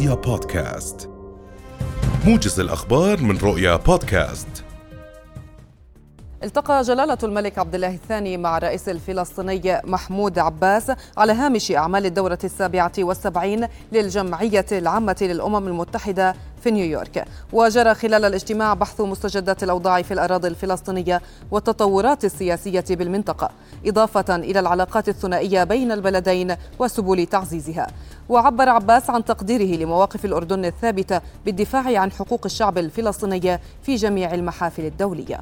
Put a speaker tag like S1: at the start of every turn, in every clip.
S1: رؤيا بودكاست. موجز الأخبار من رؤيا بودكاست.
S2: التقى جلالة الملك عبد الله الثاني مع الرئيس الفلسطيني محمود عباس على هامش أعمال الدورة السابعة والسبعين للجمعية العامة للأمم المتحدة في نيويورك. وجرى خلال الاجتماع بحث مستجدات الأوضاع في الأراضي الفلسطينية والتطورات السياسية بالمنطقة إضافة إلى العلاقات الثنائية بين البلدين وسبل تعزيزها. وعبر عباس عن تقديره لمواقف الأردن الثابتة بالدفاع عن حقوق الشعب الفلسطيني في جميع المحافل الدولية.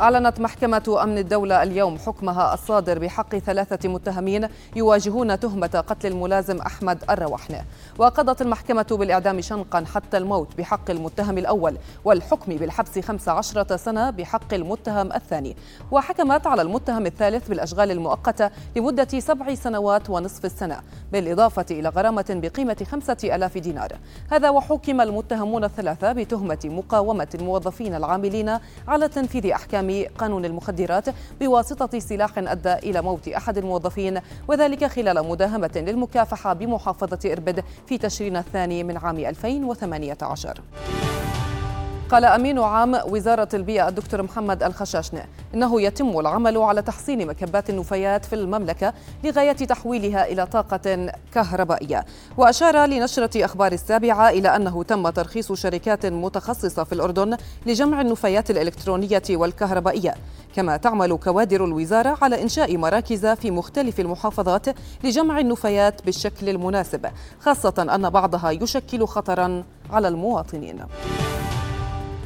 S2: أعلنت محكمة أمن الدولة اليوم حكمها الصادر بحق ثلاثة متهمين يواجهون تهمة قتل الملازم أحمد الروحن وقضت المحكمة بالإعدام شنقا حتى الموت بحق المتهم الأول والحكم بالحبس 15 سنة بحق المتهم الثاني. وحكمت على المتهم الثالث بالأشغال المؤقتة لمدة سبع سنوات ونصف السنة بالإضافة إلى غرامة بقيمة خمسة ألاف دينار. هذا وحكم المتهمون الثلاثة بتهمة مقاومة الموظفين العاملين على تنفيذ أحكام قانون المخدرات بواسطة سلاح أدى إلى موت أحد الموظفين وذلك خلال مداهمة للمكافحة بمحافظة إربد في تشرين الثاني من عام 2018 قال أمين عام وزارة البيئة الدكتور محمد الخشاشنة إنه يتم العمل على تحسين مكبات النفايات في المملكة لغاية تحويلها إلى طاقة كهربائية. وأشار لنشرة أخبار السابعة إلى أنه تم ترخيص شركات متخصصة في الأردن لجمع النفايات الإلكترونية والكهربائية. كما تعمل كوادر الوزارة على إنشاء مراكز في مختلف المحافظات لجمع النفايات بالشكل المناسب خاصة أن بعضها يشكل خطرا على المواطنين.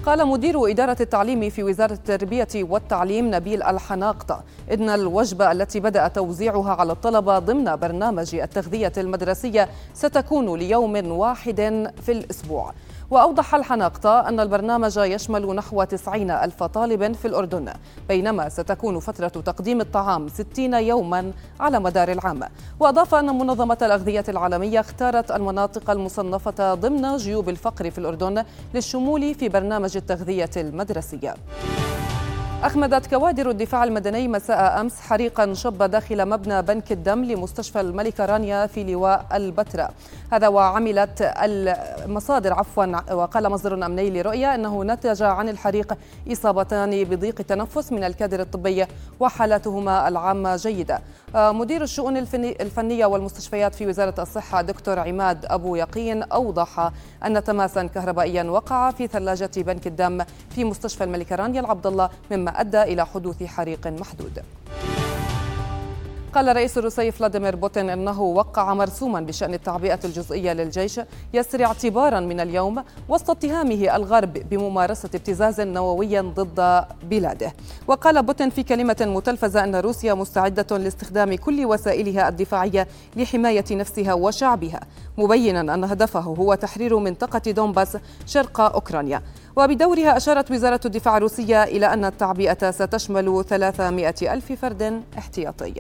S2: قال مدير إدارة التعليم في وزارة التربية والتعليم نبيل الحناقطة إن الوجبة التي بدأ توزيعها على الطلبة ضمن برنامج التغذية المدرسية ستكون ليوم واحد في الأسبوع. وأوضح الحناقطة أن البرنامج يشمل نحو 90 ألف طالب في الأردن بينما ستكون فترة تقديم الطعام 60 يوما على مدار العام. وأضاف أن منظمة الأغذية العالمية اختارت المناطق المصنفة ضمن جيوب الفقر في الأردن للشمول في برنامج التغذية المدرسية. أخمدت كوادر الدفاع المدني مساء أمس حريقا شب داخل مبنى بنك الدم لمستشفى الملكة رانيا في لواء البتراء. هذا وعملت المصادر عفوا وقال مصدر أمني لرؤيا أنه نتج عن الحريق إصابتان بضيق التنفس من الكادر الطبي وحالتهما العامة جيدة. مدير الشؤون الفنية والمستشفيات في وزارة الصحة دكتور عماد أبو يقين أوضح أن تماسا كهربائيا وقع في ثلاجة بنك الدم في مستشفى الملكة رانيا العبد الله مما أدى إلى حدوث حريق محدود. قال الرئيس الروسي فلاديمير بوتين إنه وقع مرسوما بشأن التعبئة الجزئية للجيش يسري اعتبارا من اليوم وسط اتهامه الغرب بممارسة ابتزاز نووي ضد بلاده. وقال بوتين في كلمة متلفزة إن روسيا مستعدة لاستخدام كل وسائلها الدفاعية لحماية نفسها وشعبها مبينا أن هدفه هو تحرير منطقة دونباس شرق أوكرانيا. وبدورها أشارت وزارة الدفاع الروسية إلى أن التعبئة ستشمل 300 ألف فرد احتياطي.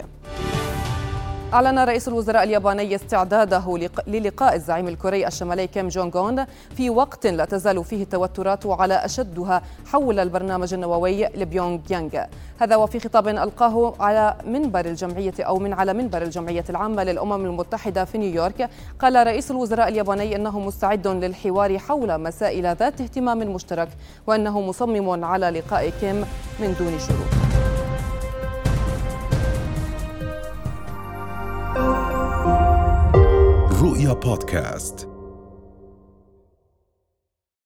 S2: أعلن رئيس الوزراء الياباني استعداده للقاء الزعيم الكوري الشمالي كيم جونغ أون في وقت لا تزال فيه التوترات على أشدها حول البرنامج النووي لبيونغ يانغ. هذا وفي خطاب ألقاه على منبر الجمعية أو من على منبر الجمعية العامة للأمم المتحدة في نيويورك. قال رئيس الوزراء الياباني أنه مستعد للحوار حول مسائل ذات اهتمام مشترك وأنه مصمم على لقاء كيم من دون شروط.
S1: رؤيا بودكاست